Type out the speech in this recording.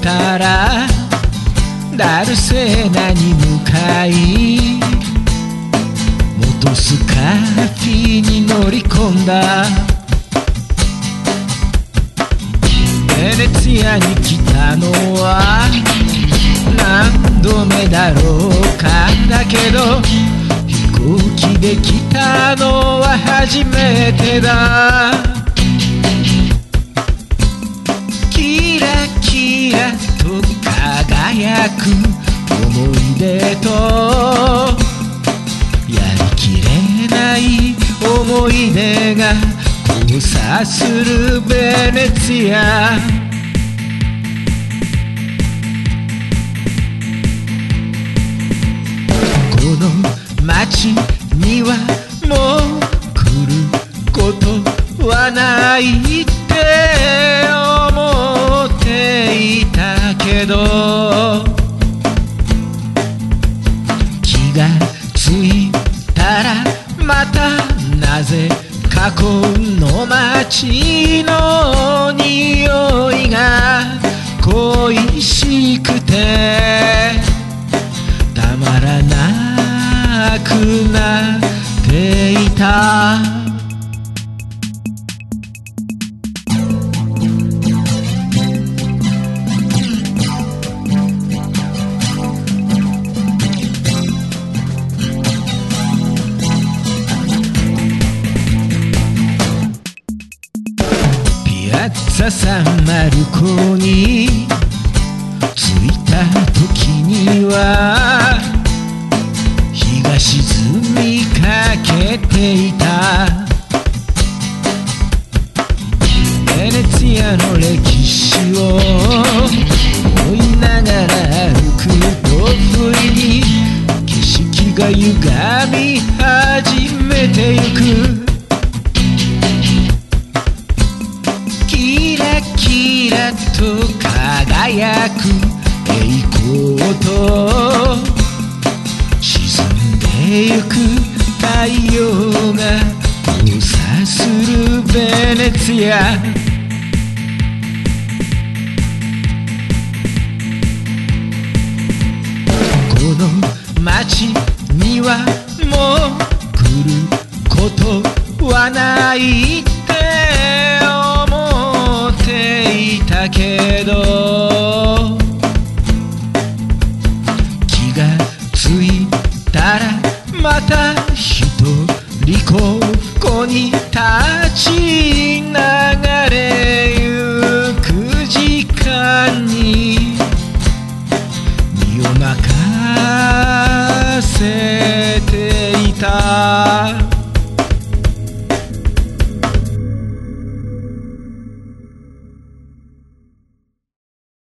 たらラルセナに向かい。元スカーフィーに乗り込んだ。ベネツィアに来たのは何度目だろうか。だけど飛行機で来たのは初めてだ。く思い出とやりきれない思い出が交差するベネツィア。この街にはもう来ることはないって思っていたけど。この街の匂いが恋しくてたまらなくなっていたピアッツァサンマルコに着いた時には日が沈みかけていた。ベネツィアの歴史を追いながら歩くと不意に景色が歪み始めてゆく。輝く栄光と沈んでゆく太陽が交差するベネツィア。この街にはもう来ることはない。また一人ここに立ち流れゆく時間に身を任